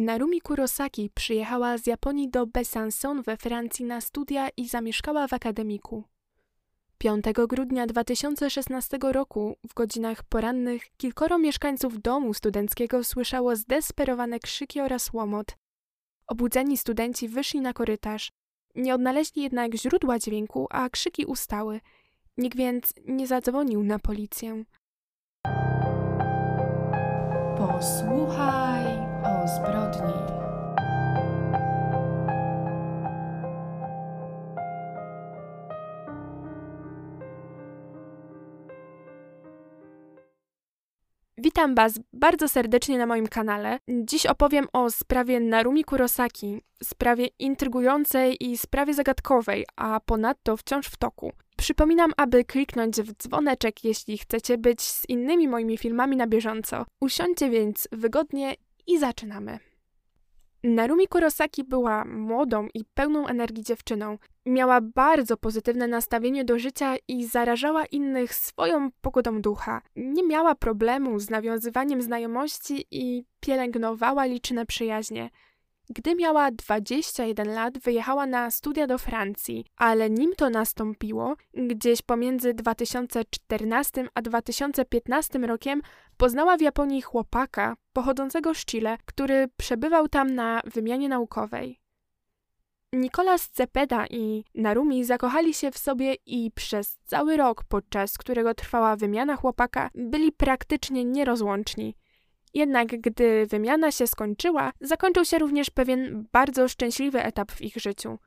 Narumi Kurosaki przyjechała z Japonii do Besançon we Francji na studia i zamieszkała w akademiku. 5 grudnia 2016 roku w godzinach porannych kilkoro mieszkańców domu studenckiego słyszało zdesperowane krzyki oraz łomot. Obudzeni studenci wyszli na korytarz. Nie odnaleźli jednak źródła dźwięku, a krzyki ustały. Nikt więc nie zadzwonił na policję. Posłuchaj zbrodni. Witam Was bardzo serdecznie na moim kanale. Dziś opowiem o sprawie Narumi Kurosaki, sprawie intrygującej i sprawie zagadkowej, a ponadto wciąż w toku. Przypominam, aby kliknąć w dzwoneczek, jeśli chcecie być z innymi moimi filmami na bieżąco. Usiądźcie więc wygodnie i zaczynamy. Narumi Kurosaki była młodą i pełną energii dziewczyną. Miała bardzo pozytywne nastawienie do życia i zarażała innych swoją pogodą ducha. Nie miała problemu z nawiązywaniem znajomości i pielęgnowała liczne przyjaźnie. Gdy miała 21 lat, wyjechała na studia do Francji, ale nim to nastąpiło, gdzieś pomiędzy 2014 a 2015 rokiem, poznała w Japonii chłopaka pochodzącego z Chile, który przebywał tam na wymianie naukowej. Nicolas Cepeda i Narumi zakochali się w sobie i przez cały rok, podczas którego trwała wymiana chłopaka, byli praktycznie nierozłączni. Jednak gdy wymiana się skończyła, zakończył się również pewien bardzo szczęśliwy etap w ich życiu.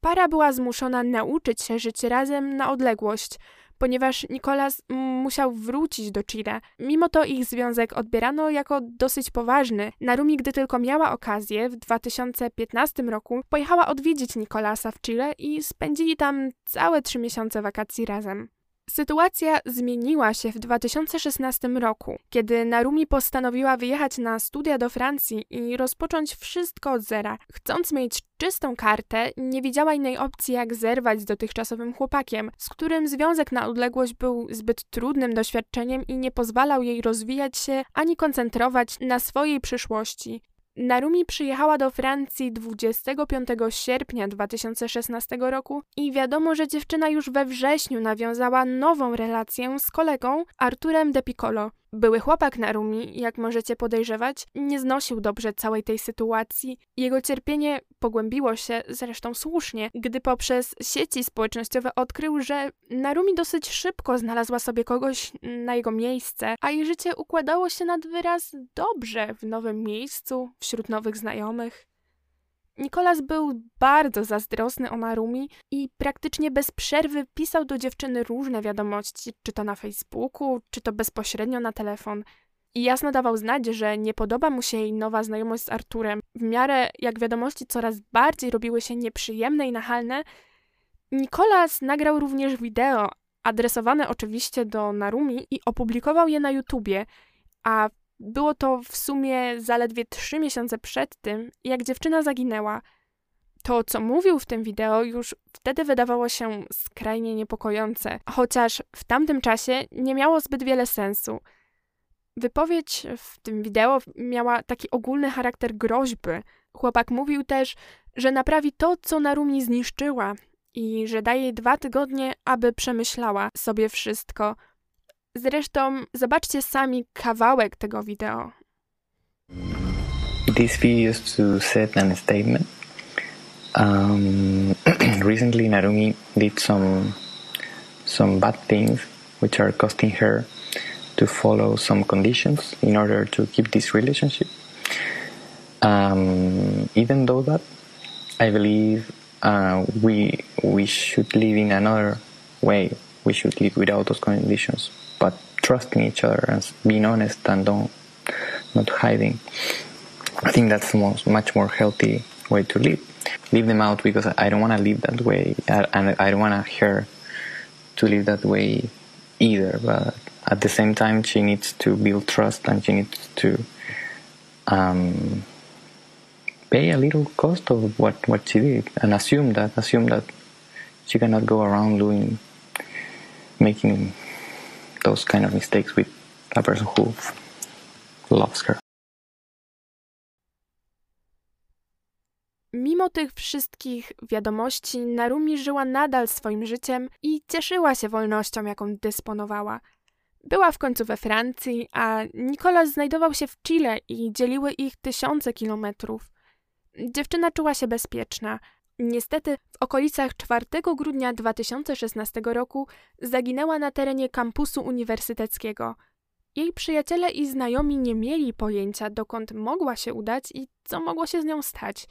Para była zmuszona nauczyć się żyć razem na odległość, ponieważ Nicolas musiał wrócić do Chile. Mimo to ich związek odbierano jako dosyć poważny. Narumi, gdy tylko miała okazję, w 2015 roku pojechała odwiedzić Nicolasa w Chile i spędzili tam całe trzy miesiące wakacji razem. Sytuacja zmieniła się w 2016 roku, kiedy Narumi postanowiła wyjechać na studia do Francji i rozpocząć wszystko od zera. Chcąc mieć czystą kartę, nie widziała innej opcji jak zerwać z dotychczasowym chłopakiem, z którym związek na odległość był zbyt trudnym doświadczeniem i nie pozwalał jej rozwijać się ani koncentrować na swojej przyszłości. Narumi przyjechała do Francji 25 sierpnia 2016 roku i wiadomo, że dziewczyna już we wrześniu nawiązała nową relację z kolegą Arturem De Piccolo. Były chłopak Narumi, jak możecie podejrzewać, nie znosił dobrze całej tej sytuacji. Jego cierpienie pogłębiło się, zresztą słusznie, gdy poprzez sieci społecznościowe odkrył, że Narumi dosyć szybko znalazła sobie kogoś na jego miejsce, a jej życie układało się nad wyraz dobrze w nowym miejscu, wśród nowych znajomych. Nikolas był bardzo zazdrosny o Narumi i praktycznie bez przerwy pisał do dziewczyny różne wiadomości, czy to na Facebooku, czy to bezpośrednio na telefon. I jasno dawał znać, że nie podoba mu się jej nowa znajomość z Arturem. W miarę jak wiadomości coraz bardziej robiły się nieprzyjemne i nachalne, Nikolas nagrał również wideo, adresowane oczywiście do Narumi i opublikował je na YouTubie, a było to w sumie zaledwie trzy miesiące przed tym, jak dziewczyna zaginęła. To, co mówił w tym wideo, już wtedy wydawało się skrajnie niepokojące, chociaż w tamtym czasie nie miało zbyt wiele sensu. Wypowiedź w tym wideo miała taki ogólny charakter groźby. Chłopak mówił też, że naprawi to, co Narumi zniszczyła i że daje jej dwa tygodnie, aby przemyślała sobie wszystko, Zresztą zobaczcie sami kawałek tego wideo. This video is to set an statement. Um, recently, Narumi did some some bad things, which are costing her to follow some conditions in order to keep this relationship. Um, even though that, I believe uh, we we should live in another way. We should live without those conditions but trusting each other and being honest and don't not hiding. I think that's the most much more healthy way to live. Leave them out because I don't want to live that way, and I don't want her to live that way either. But at the same time, she needs to build trust and she needs to um, pay a little cost of what what she did and assume that assume that she cannot go around doing making those kind of mistakes with a person who loves her. Mimo tych wszystkich wiadomości, Narumi żyła nadal swoim życiem i cieszyła się wolnością, jaką dysponowała. Była w końcu we Francji, a Nikolas znajdował się w Chile i dzieliły ich tysiące kilometrów. Dziewczyna czuła się bezpieczna. Niestety w okolicach 4 grudnia 2016 roku zaginęła na terenie kampusu uniwersyteckiego. Jej przyjaciele i znajomi nie mieli pojęcia, dokąd mogła się udać i co mogło się z nią stać.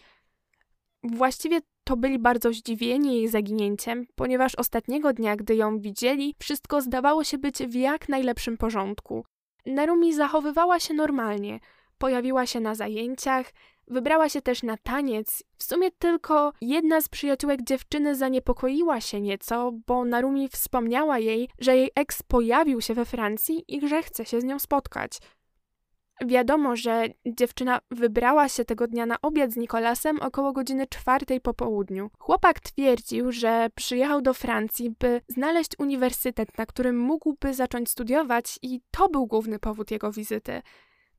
Właściwie to byli bardzo zdziwieni jej zaginięciem, ponieważ ostatniego dnia, gdy ją widzieli, wszystko zdawało się być w jak najlepszym porządku. Narumi zachowywała się normalnie, pojawiła się na zajęciach, wybrała się też na taniec. W sumie tylko jedna z przyjaciółek dziewczyny zaniepokoiła się nieco, bo Narumi wspomniała jej, że jej eks pojawił się we Francji i że chce się z nią spotkać. Wiadomo, że dziewczyna wybrała się tego dnia na obiad z Nikolasem około godziny czwartej po południu. Chłopak twierdził, że przyjechał do Francji, by znaleźć uniwersytet, na którym mógłby zacząć studiować i to był główny powód jego wizyty.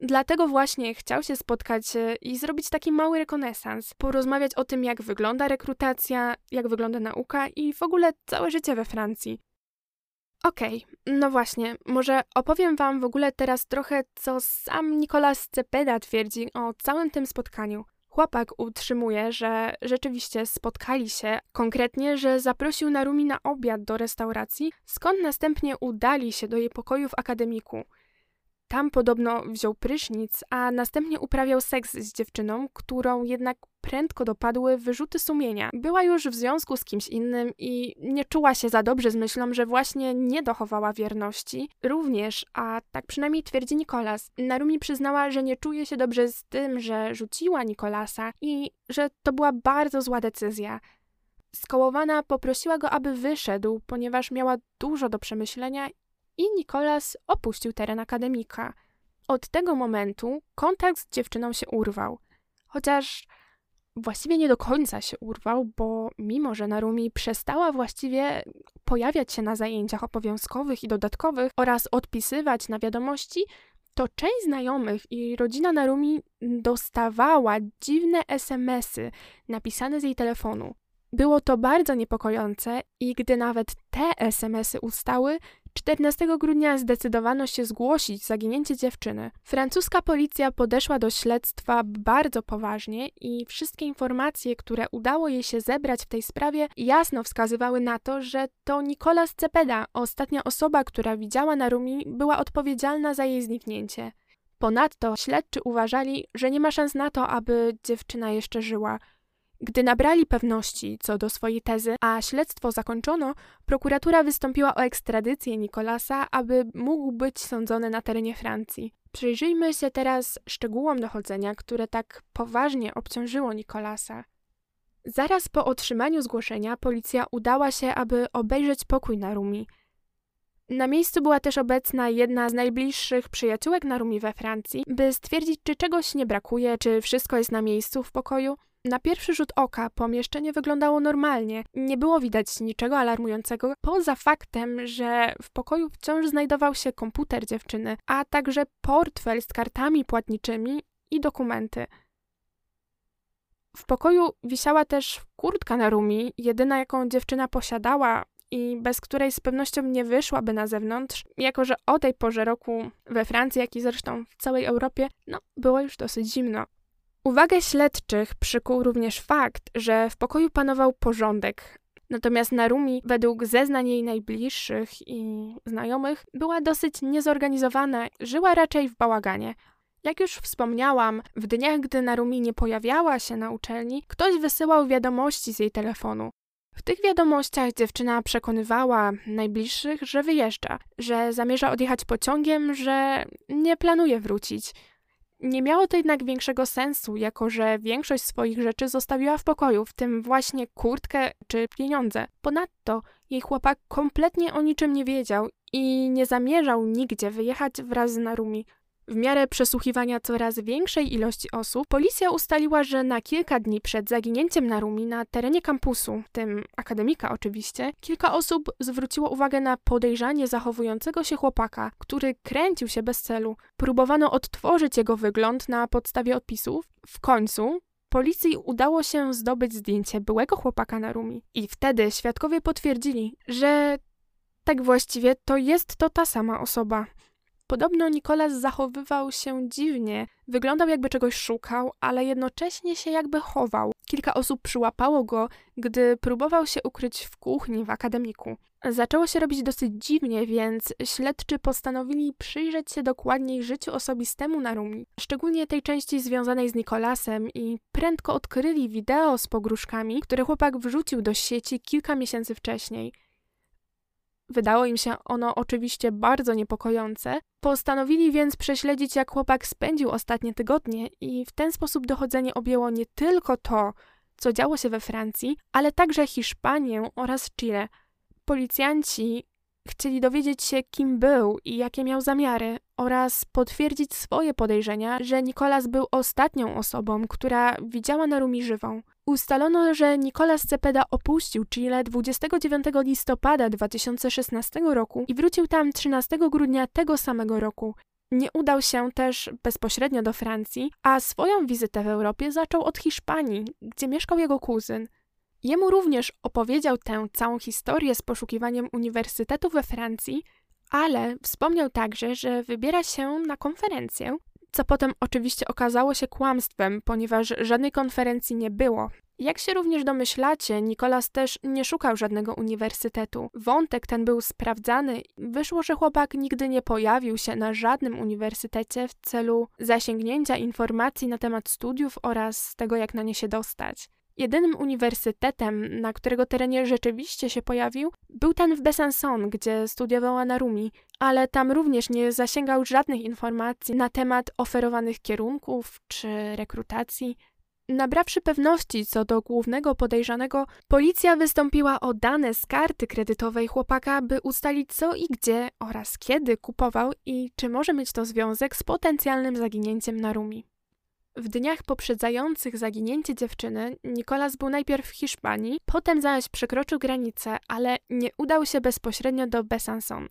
Dlatego właśnie chciał się spotkać e, i zrobić taki mały rekonesans, porozmawiać o tym, jak wygląda rekrutacja, jak wygląda nauka i w ogóle całe życie we Francji. Okej, okay, no właśnie, może opowiem wam w ogóle teraz trochę, co sam Nicolas Cepeda twierdzi o całym tym spotkaniu. Chłopak utrzymuje, że rzeczywiście spotkali się, konkretnie, że zaprosił Narumi na obiad do restauracji, skąd następnie udali się do jej pokoju w akademiku – tam podobno wziął prysznic, a następnie uprawiał seks z dziewczyną, którą jednak prędko dopadły wyrzuty sumienia. Była już w związku z kimś innym i nie czuła się za dobrze z myślą, że właśnie nie dochowała wierności. Również, a tak przynajmniej twierdzi Nikolas, Narumi przyznała, że nie czuje się dobrze z tym, że rzuciła Nikolasa i że to była bardzo zła decyzja. Skołowana poprosiła go, aby wyszedł, ponieważ miała dużo do przemyślenia i Nikolas opuścił teren akademika. Od tego momentu kontakt z dziewczyną się urwał. Chociaż właściwie nie do końca się urwał, bo mimo, że Narumi przestała właściwie pojawiać się na zajęciach obowiązkowych i dodatkowych oraz odpisywać na wiadomości, to część znajomych i rodzina Narumi dostawała dziwne SMSy napisane z jej telefonu. Było to bardzo niepokojące i gdy nawet te SMSy ustały, 14 grudnia zdecydowano się zgłosić zaginięcie dziewczyny. Francuska policja podeszła do śledztwa bardzo poważnie i wszystkie informacje, które udało jej się zebrać w tej sprawie, jasno wskazywały na to, że to Nicolas Cepeda, ostatnia osoba, która widziała Narumi, była odpowiedzialna za jej zniknięcie. Ponadto śledczy uważali, że nie ma szans na to, aby dziewczyna jeszcze żyła. Gdy nabrali pewności co do swojej tezy, a śledztwo zakończono, prokuratura wystąpiła o ekstradycję Nikolasa, aby mógł być sądzony na terenie Francji. Przyjrzyjmy się teraz szczegółom dochodzenia, które tak poważnie obciążyło Nikolasa. Zaraz po otrzymaniu zgłoszenia policja udała się, aby obejrzeć pokój Narumi. Na miejscu była też obecna jedna z najbliższych przyjaciółek Narumi we Francji, by stwierdzić, czy czegoś nie brakuje, czy wszystko jest na miejscu w pokoju. Na pierwszy rzut oka pomieszczenie wyglądało normalnie. Nie było widać niczego alarmującego, poza faktem, że w pokoju wciąż znajdował się komputer dziewczyny, a także portfel z kartami płatniczymi i dokumenty. W pokoju wisiała też kurtka na rumi, jedyna jaką dziewczyna posiadała i bez której z pewnością nie wyszłaby na zewnątrz, jako że o tej porze roku we Francji, jak i zresztą w całej Europie, no, było już dosyć zimno. Uwagę śledczych przykuł również fakt, że w pokoju panował porządek. Natomiast Narumi, według zeznań jej najbliższych i znajomych, była dosyć niezorganizowana, żyła raczej w bałaganie. Jak już wspomniałam, w dniach, gdy Narumi nie pojawiała się na uczelni, ktoś wysyłał wiadomości z jej telefonu. W tych wiadomościach dziewczyna przekonywała najbliższych, że wyjeżdża, że zamierza odjechać pociągiem, że nie planuje wrócić. Nie miało to jednak większego sensu, jako że większość swoich rzeczy zostawiła w pokoju, w tym właśnie kurtkę czy pieniądze. Ponadto jej chłopak kompletnie o niczym nie wiedział i nie zamierzał nigdzie wyjechać wraz z Narumi. W miarę przesłuchiwania coraz większej ilości osób, policja ustaliła, że na kilka dni przed zaginięciem Narumi na terenie kampusu, tym akademika oczywiście, kilka osób zwróciło uwagę na podejrzanie zachowującego się chłopaka, który kręcił się bez celu. Próbowano odtworzyć jego wygląd na podstawie odpisów. W końcu Policji udało się zdobyć zdjęcie byłego chłopaka Narumi i wtedy świadkowie potwierdzili, że tak właściwie to jest to ta sama osoba. Podobno Nikolas zachowywał się dziwnie, wyglądał jakby czegoś szukał, ale jednocześnie się jakby chował. Kilka osób przyłapało go, gdy próbował się ukryć w kuchni w akademiku. Zaczęło się robić dosyć dziwnie, więc śledczy postanowili przyjrzeć się dokładniej życiu osobistemu Narumi, szczególnie tej części związanej z Nikolasem i prędko odkryli wideo z pogróżkami, które chłopak wrzucił do sieci kilka miesięcy wcześniej. Wydało im się ono oczywiście bardzo niepokojące. Postanowili więc prześledzić, jak chłopak spędził ostatnie tygodnie, i w ten sposób dochodzenie objęło nie tylko to, co działo się we Francji, ale także Hiszpanię oraz Chile. Policjanci chcieli dowiedzieć się, kim był i jakie miał zamiary, oraz potwierdzić swoje podejrzenia, że Nikolas był ostatnią osobą, która widziała Narumi żywą. Ustalono, że Nicolas Cepeda opuścił Chile 29 listopada 2016 roku i wrócił tam 13 grudnia tego samego roku. Nie udał się też bezpośrednio do Francji, a swoją wizytę w Europie zaczął od Hiszpanii, gdzie mieszkał jego kuzyn. Jemu również opowiedział tę całą historię z poszukiwaniem uniwersytetu we Francji, ale wspomniał także, że wybiera się na konferencję, co potem oczywiście okazało się kłamstwem, ponieważ żadnej konferencji nie było. Jak się również domyślacie, Nikolas też nie szukał żadnego uniwersytetu. Wątek ten był sprawdzany. Wyszło, że chłopak nigdy nie pojawił się na żadnym uniwersytecie w celu zasięgnięcia informacji na temat studiów oraz tego, jak na nie się dostać. Jedynym uniwersytetem, na którego terenie rzeczywiście się pojawił, był ten w Besançon, gdzie studiowała Narumi, ale tam również nie zasięgał żadnych informacji na temat oferowanych kierunków czy rekrutacji. Nabrawszy pewności co do głównego podejrzanego, policja wystąpiła o dane z karty kredytowej chłopaka, by ustalić co i gdzie oraz kiedy kupował i czy może mieć to związek z potencjalnym zaginięciem Narumi. W dniach poprzedzających zaginięcie dziewczyny, Nikolas był najpierw w Hiszpanii, potem zaś przekroczył granicę, ale nie udał się bezpośrednio do Besançon.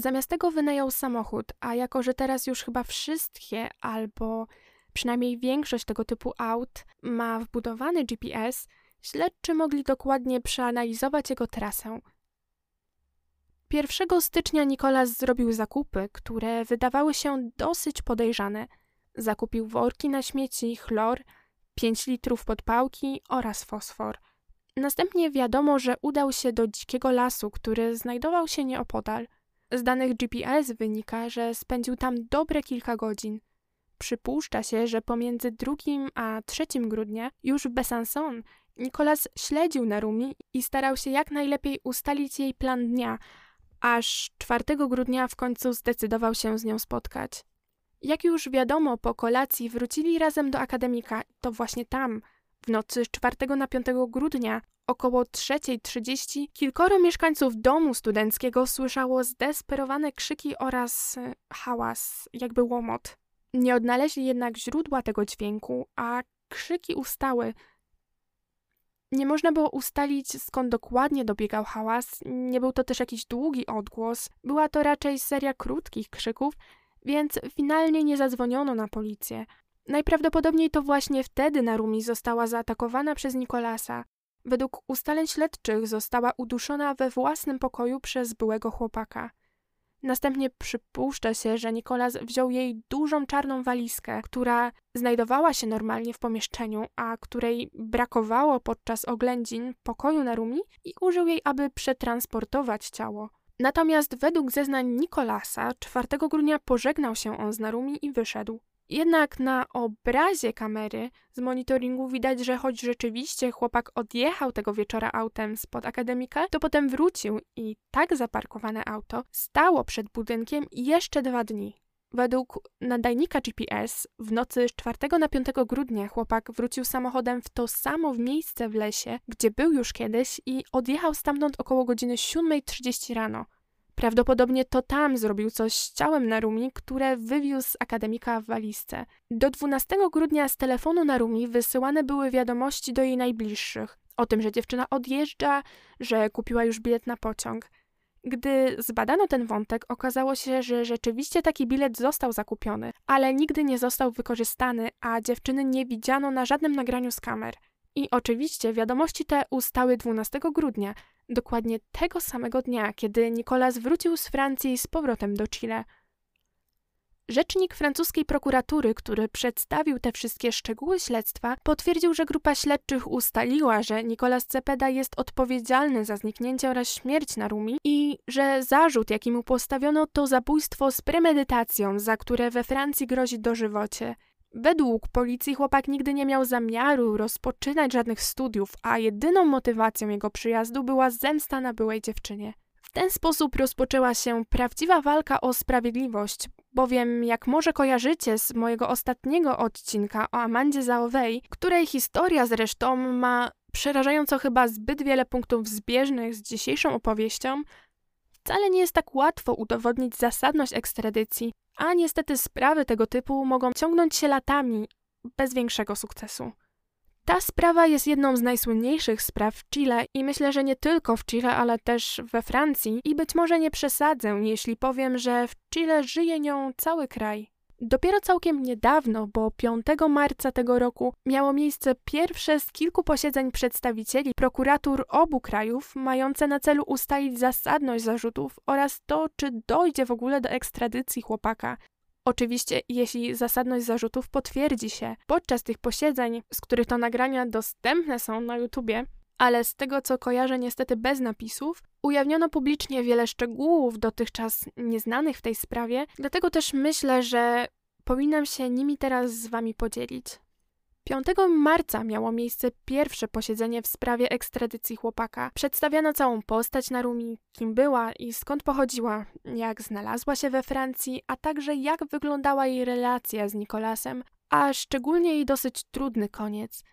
Zamiast tego wynajął samochód, a jako że teraz już chyba wszystkie albo przynajmniej większość tego typu aut ma wbudowany GPS, śledczy mogli dokładnie przeanalizować jego trasę. 1 stycznia Nikolas zrobił zakupy, które wydawały się dosyć podejrzane – Zakupił worki na śmieci, chlor, 5 litrów podpałki oraz fosfor. Następnie wiadomo, że udał się do dzikiego lasu, który znajdował się nieopodal. Z danych GPS wynika, że spędził tam dobre kilka godzin. Przypuszcza się, że pomiędzy 2 a 3 grudnia już w Besançon Nicolas śledził Narumi i starał się jak najlepiej ustalić jej plan dnia, aż 4 grudnia w końcu zdecydował się z nią spotkać. Jak już wiadomo, po kolacji wrócili razem do akademika. To właśnie tam, w nocy z 4 na 5 grudnia, około 3.30, kilkoro mieszkańców domu studenckiego słyszało zdesperowane krzyki oraz e, hałas, jakby łomot. Nie odnaleźli jednak źródła tego dźwięku, a krzyki ustały. Nie można było ustalić, skąd dokładnie dobiegał hałas, nie był to też jakiś długi odgłos, była to raczej seria krótkich krzyków, więc finalnie nie zadzwoniono na policję. Najprawdopodobniej to właśnie wtedy Narumi została zaatakowana przez Nikolasa. Według ustaleń śledczych została uduszona we własnym pokoju przez byłego chłopaka. Następnie przypuszcza się, że Nikolas wziął jej dużą czarną walizkę, która znajdowała się normalnie w pomieszczeniu, a której brakowało podczas oględzin pokoju Narumi i użył jej, aby przetransportować ciało. Natomiast według zeznań Nikolasa 4 grudnia pożegnał się on z Narumi i wyszedł. Jednak na obrazie kamery z monitoringu widać, że choć rzeczywiście chłopak odjechał tego wieczora autem spod akademika, to potem wrócił i tak zaparkowane auto stało przed budynkiem jeszcze dwa dni. Według nadajnika GPS w nocy z 4 na 5 grudnia chłopak wrócił samochodem w to samo miejsce w lesie, gdzie był już kiedyś i odjechał stamtąd około godziny 7.30 rano. Prawdopodobnie to tam zrobił coś z ciałem Narumi, które wywiózł z akademika w walizce. Do 12 grudnia z telefonu Narumi wysyłane były wiadomości do jej najbliższych o tym, że dziewczyna odjeżdża, że kupiła już bilet na pociąg. Gdy zbadano ten wątek, okazało się, że rzeczywiście taki bilet został zakupiony, ale nigdy nie został wykorzystany, a dziewczyny nie widziano na żadnym nagraniu z kamer. I oczywiście wiadomości te ustały 12 grudnia, dokładnie tego samego dnia, kiedy Nicolas wrócił z Francji z powrotem do Chile. Rzecznik francuskiej prokuratury, który przedstawił te wszystkie szczegóły śledztwa, potwierdził, że grupa śledczych ustaliła, że Nicolas Cepeda jest odpowiedzialny za zniknięcie oraz śmierć Narumi i że zarzut, jaki mu postawiono, to zabójstwo z premedytacją, za które we Francji grozi dożywocie. Według policji chłopak nigdy nie miał zamiaru rozpoczynać żadnych studiów, a jedyną motywacją jego przyjazdu była zemsta na byłej dziewczynie. W ten sposób rozpoczęła się prawdziwa walka o sprawiedliwość, bowiem jak może kojarzycie z mojego ostatniego odcinka o Amandzie Zaowej, której historia zresztą ma przerażająco chyba zbyt wiele punktów zbieżnych z dzisiejszą opowieścią, wcale nie jest tak łatwo udowodnić zasadność ekstradycji, a niestety sprawy tego typu mogą ciągnąć się latami bez większego sukcesu. Ta sprawa jest jedną z najsłynniejszych spraw w Chile i myślę, że nie tylko w Chile, ale też we Francji i być może nie przesadzę, jeśli powiem, że w Chile żyje nią cały kraj. Dopiero całkiem niedawno, bo 5 marca tego roku, miało miejsce pierwsze z kilku posiedzeń przedstawicieli prokuratur obu krajów, mające na celu ustalić zasadność zarzutów oraz to, czy dojdzie w ogóle do ekstradycji chłopaka. Oczywiście, jeśli zasadność zarzutów potwierdzi się podczas tych posiedzeń, z których to nagrania dostępne są na YouTubie, ale z tego co kojarzę niestety bez napisów, ujawniono publicznie wiele szczegółów dotychczas nieznanych w tej sprawie, dlatego też myślę, że powinnam się nimi teraz z wami podzielić. 5 marca miało miejsce pierwsze posiedzenie w sprawie ekstradycji chłopaka. Przedstawiano całą postać Narumi, kim była i skąd pochodziła, jak znalazła się we Francji, a także jak wyglądała jej relacja z Nikolasem, a szczególnie jej dosyć trudny koniec.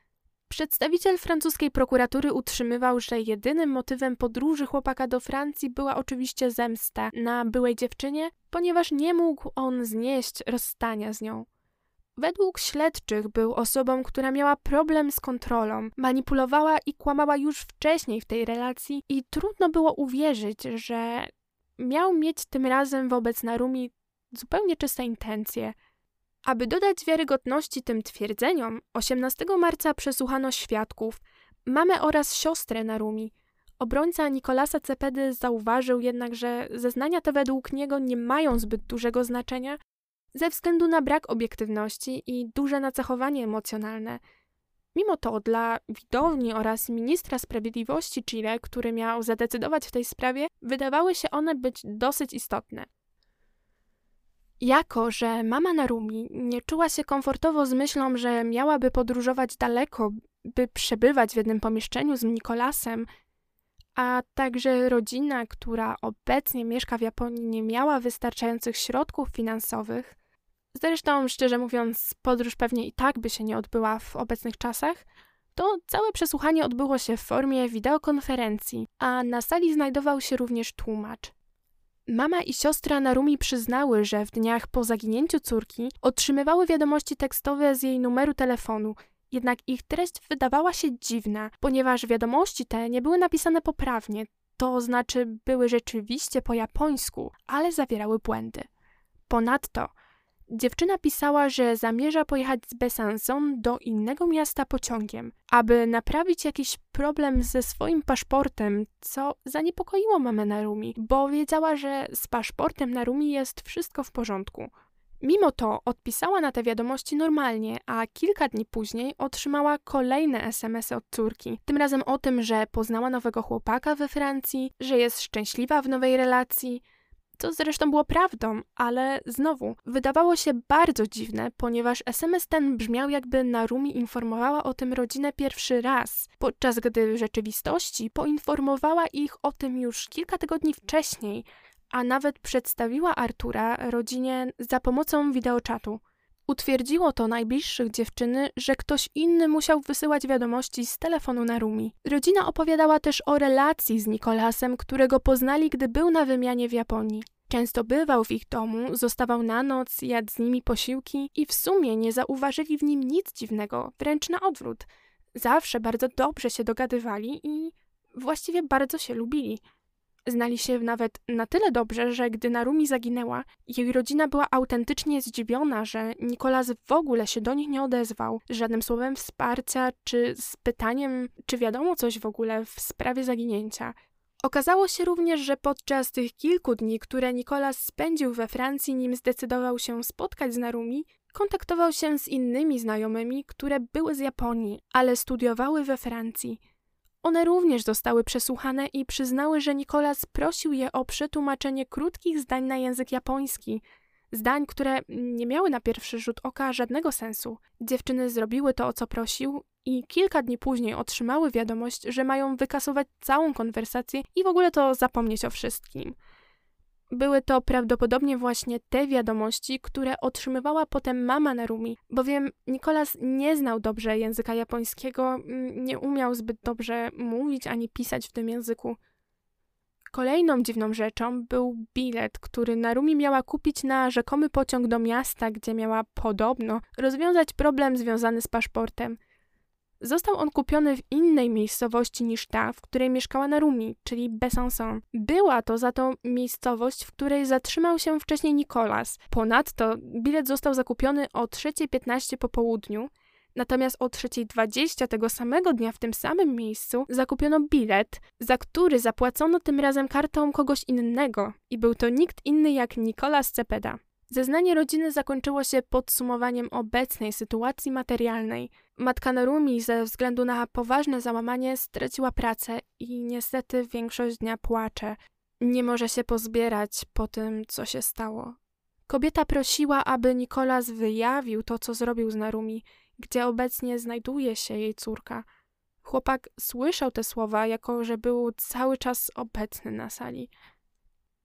Przedstawiciel francuskiej prokuratury utrzymywał, że jedynym motywem podróży chłopaka do Francji była oczywiście zemsta na byłej dziewczynie, ponieważ nie mógł on znieść rozstania z nią. Według śledczych był osobą, która miała problem z kontrolą, manipulowała i kłamała już wcześniej w tej relacji i trudno było uwierzyć, że miał mieć tym razem wobec Narumi zupełnie czyste intencje. Aby dodać wiarygodności tym twierdzeniom, 18 marca przesłuchano świadków, mamę oraz siostrę Narumi. Obrońca Nikolasa Cepedy zauważył jednak, że zeznania te według niego nie mają zbyt dużego znaczenia, ze względu na brak obiektywności i duże nacechowanie emocjonalne. Mimo to dla widowni oraz ministra sprawiedliwości Chile, który miał zadecydować w tej sprawie, wydawały się one być dosyć istotne. Jako, że mama Narumi nie czuła się komfortowo z myślą, że miałaby podróżować daleko, by przebywać w jednym pomieszczeniu z Nikolasem, a także rodzina, która obecnie mieszka w Japonii, nie miała wystarczających środków finansowych, Zresztą, szczerze mówiąc, podróż pewnie i tak by się nie odbyła w obecnych czasach. To całe przesłuchanie odbyło się w formie wideokonferencji, a na sali znajdował się również tłumacz. Mama i siostra Narumi przyznały, że w dniach po zaginięciu córki otrzymywały wiadomości tekstowe z jej numeru telefonu, jednak ich treść wydawała się dziwna, ponieważ wiadomości te nie były napisane poprawnie, to znaczy były rzeczywiście po japońsku, ale zawierały błędy. Ponadto Dziewczyna pisała, że zamierza pojechać z Besançon do innego miasta pociągiem, aby naprawić jakiś problem ze swoim paszportem, co zaniepokoiło mamę Narumi, bo wiedziała, że z paszportem Narumi jest wszystko w porządku. Mimo to odpisała na te wiadomości normalnie, a kilka dni później otrzymała kolejne SMS-y od córki. Tym razem o tym, że poznała nowego chłopaka we Francji, że jest szczęśliwa w nowej relacji, co zresztą było prawdą, ale znowu wydawało się bardzo dziwne, ponieważ SMS ten brzmiał jakby Narumi informowała o tym rodzinę pierwszy raz, podczas gdy w rzeczywistości poinformowała ich o tym już kilka tygodni wcześniej, a nawet przedstawiła Artura rodzinie za pomocą wideoczatu. Utwierdziło to najbliższych dziewczyny, że ktoś inny musiał wysyłać wiadomości z telefonu na Rumi. Rodzina opowiadała też o relacji z Nikolasem, którego poznali, gdy był na wymianie w Japonii. Często bywał w ich domu, zostawał na noc, jadł z nimi posiłki i w sumie nie zauważyli w nim nic dziwnego, wręcz na odwrót. Zawsze bardzo dobrze się dogadywali i właściwie bardzo się lubili. Znali się nawet na tyle dobrze, że gdy Narumi zaginęła, jej rodzina była autentycznie zdziwiona, że Nikolas w ogóle się do nich nie odezwał, żadnym słowem wsparcia czy z pytaniem, czy wiadomo coś w ogóle w sprawie zaginięcia. Okazało się również, że podczas tych kilku dni, które Nikolas spędził we Francji, nim zdecydował się spotkać z Narumi, kontaktował się z innymi znajomymi, które były z Japonii, ale studiowały we Francji. One również zostały przesłuchane i przyznały, że Nikolas prosił je o przetłumaczenie krótkich zdań na język japoński. Zdań, które nie miały na pierwszy rzut oka żadnego sensu. Dziewczyny zrobiły to, o co prosił, i kilka dni później otrzymały wiadomość, że mają wykasować całą konwersację i w ogóle to zapomnieć o wszystkim. Były to prawdopodobnie właśnie te wiadomości, które otrzymywała potem mama Narumi, bowiem Nikolas nie znał dobrze języka japońskiego, mm, nie umiał zbyt dobrze mówić ani pisać w tym języku. Kolejną dziwną rzeczą był bilet, który Narumi miała kupić na rzekomy pociąg do miasta, gdzie miała podobno rozwiązać problem związany z paszportem. Został on kupiony w innej miejscowości niż ta, w której mieszkała Narumi, czyli Besançon. Była to za to miejscowość, w której zatrzymał się wcześniej Nikolas. Ponadto bilet został zakupiony o 3.15 po południu, Natomiast o 3.20 tego samego dnia w tym samym miejscu zakupiono bilet, za który zapłacono tym razem kartą kogoś innego i był to nikt inny jak Nikolas Cepeda. Zeznanie rodziny zakończyło się podsumowaniem obecnej sytuacji materialnej. Matka Narumi ze względu na poważne załamanie straciła pracę i niestety większość dnia płacze. Nie może się pozbierać po tym, co się stało. Kobieta prosiła, aby Nikolas wyjawił to, co zrobił z Narumi, gdzie obecnie znajduje się jej córka. Chłopak słyszał te słowa, jako że był cały czas obecny na sali.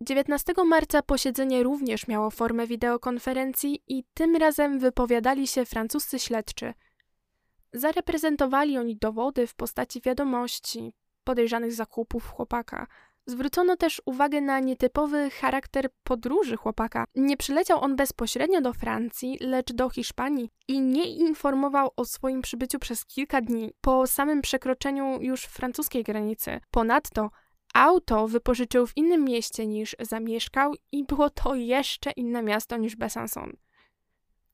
19 marca posiedzenie również miało formę wideokonferencji i tym razem wypowiadali się francuscy śledczy. Zareprezentowali oni dowody w postaci wiadomości, podejrzanych zakupów chłopaka. Zwrócono też uwagę na nietypowy charakter podróży chłopaka. Nie przyleciał on bezpośrednio do Francji, lecz do Hiszpanii i nie informował o swoim przybyciu przez kilka dni po samym przekroczeniu już francuskiej granicy. Ponadto Auto wypożyczył w innym mieście niż zamieszkał i było to jeszcze inne miasto niż Besançon.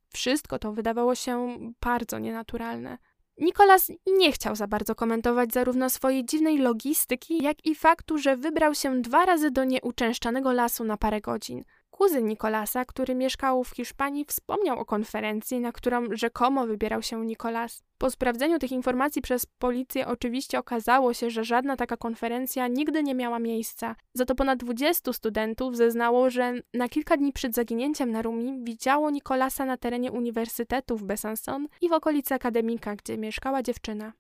Wszystko to wydawało się bardzo nienaturalne. Nikolas nie chciał za bardzo komentować zarówno swojej dziwnej logistyki, jak i faktu, że wybrał się dwa razy do nieuczęszczanego lasu na parę godzin – Kuzyn Nikolasa, który mieszkał w Hiszpanii, wspomniał o konferencji, na którą rzekomo wybierał się Nikolas. Po sprawdzeniu tych informacji przez policję oczywiście okazało się, że żadna taka konferencja nigdy nie miała miejsca. Za to ponad 20 studentów zeznało, że na kilka dni przed zaginięciem na Rumi widziało Nikolasa na terenie Uniwersytetu w Besançon i w okolicy akademika, gdzie mieszkała dziewczyna.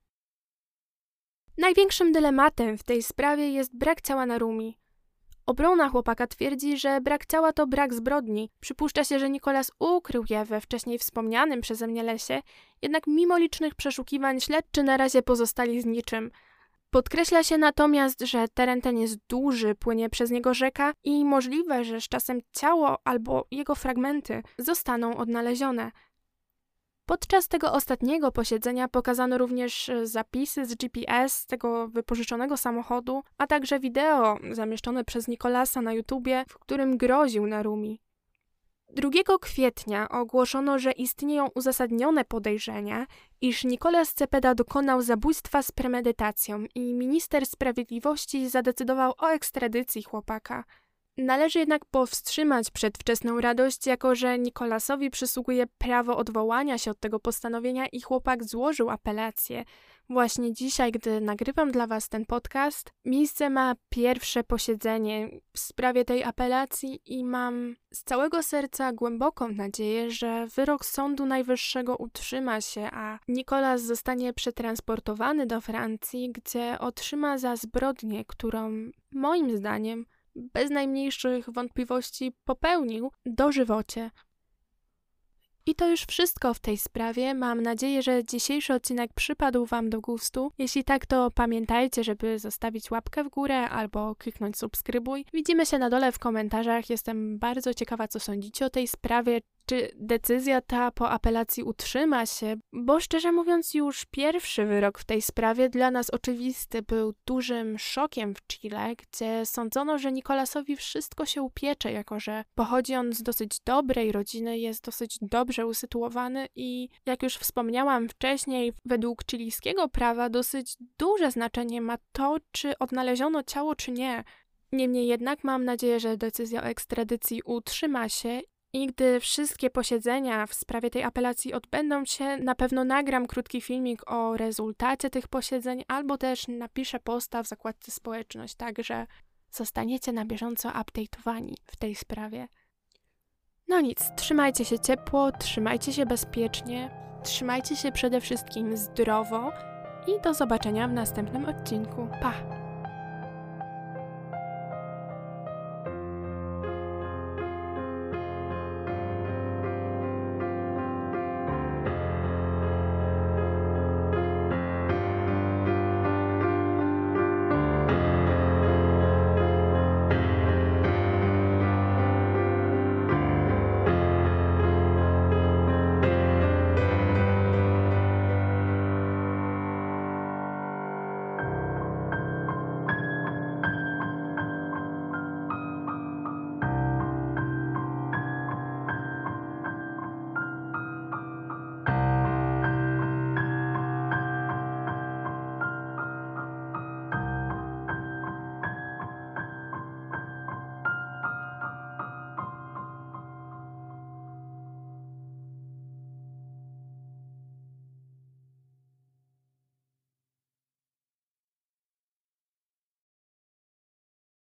Największym dylematem w tej sprawie jest brak ciała na Rumi. Obrona chłopaka twierdzi, że brak ciała to brak zbrodni. Przypuszcza się, że Nikolas ukrył je we wcześniej wspomnianym przeze mnie lesie, jednak mimo licznych przeszukiwań śledczy na razie pozostali z niczym. Podkreśla się natomiast, że teren ten jest duży, płynie przez niego rzeka i możliwe, że z czasem ciało albo jego fragmenty zostaną odnalezione. Podczas tego ostatniego posiedzenia pokazano również e, zapisy z GPS tego wypożyczonego samochodu, a także wideo zamieszczone przez Nikolasa na YouTubie, w którym groził Narumi. 2 kwietnia ogłoszono, że istnieją uzasadnione podejrzenia, iż Nikolas Cepeda dokonał zabójstwa z premedytacją i minister sprawiedliwości zadecydował o ekstradycji chłopaka. Należy jednak powstrzymać przedwczesną radość, jako że Nikolasowi przysługuje prawo odwołania się od tego postanowienia i chłopak złożył apelację. Właśnie dzisiaj, gdy nagrywam dla Was ten podcast, miejsce ma pierwsze posiedzenie w sprawie tej apelacji i mam z całego serca głęboką nadzieję, że wyrok Sądu Najwyższego utrzyma się, a Nikolas zostanie przetransportowany do Francji, gdzie otrzyma za zbrodnię, którą moim zdaniem bez najmniejszych wątpliwości popełnił dożywocie. I to już wszystko w tej sprawie. Mam nadzieję, że dzisiejszy odcinek przypadł Wam do gustu. Jeśli tak, to pamiętajcie, żeby zostawić łapkę w górę albo kliknąć subskrybuj. Widzimy się na dole w komentarzach. Jestem bardzo ciekawa, co sądzicie o tej sprawie. Czy decyzja ta po apelacji utrzyma się? Bo szczerze mówiąc, już pierwszy wyrok w tej sprawie dla nas oczywisty był dużym szokiem w Chile, gdzie sądzono, że Nikolasowi wszystko się upiecze, jako że pochodzi on z dosyć dobrej rodziny, jest dosyć dobrze usytuowany i, jak już wspomniałam wcześniej, według chilijskiego prawa dosyć duże znaczenie ma to, czy odnaleziono ciało, czy nie. Niemniej jednak mam nadzieję, że decyzja o ekstradycji utrzyma się i gdy wszystkie posiedzenia w sprawie tej apelacji odbędą się, na pewno nagram krótki filmik o rezultacie tych posiedzeń, albo też napiszę posta w zakładce społeczność, także zostaniecie na bieżąco update'owani w tej sprawie. No nic, trzymajcie się ciepło, trzymajcie się bezpiecznie, trzymajcie się przede wszystkim zdrowo i do zobaczenia w następnym odcinku. Pa!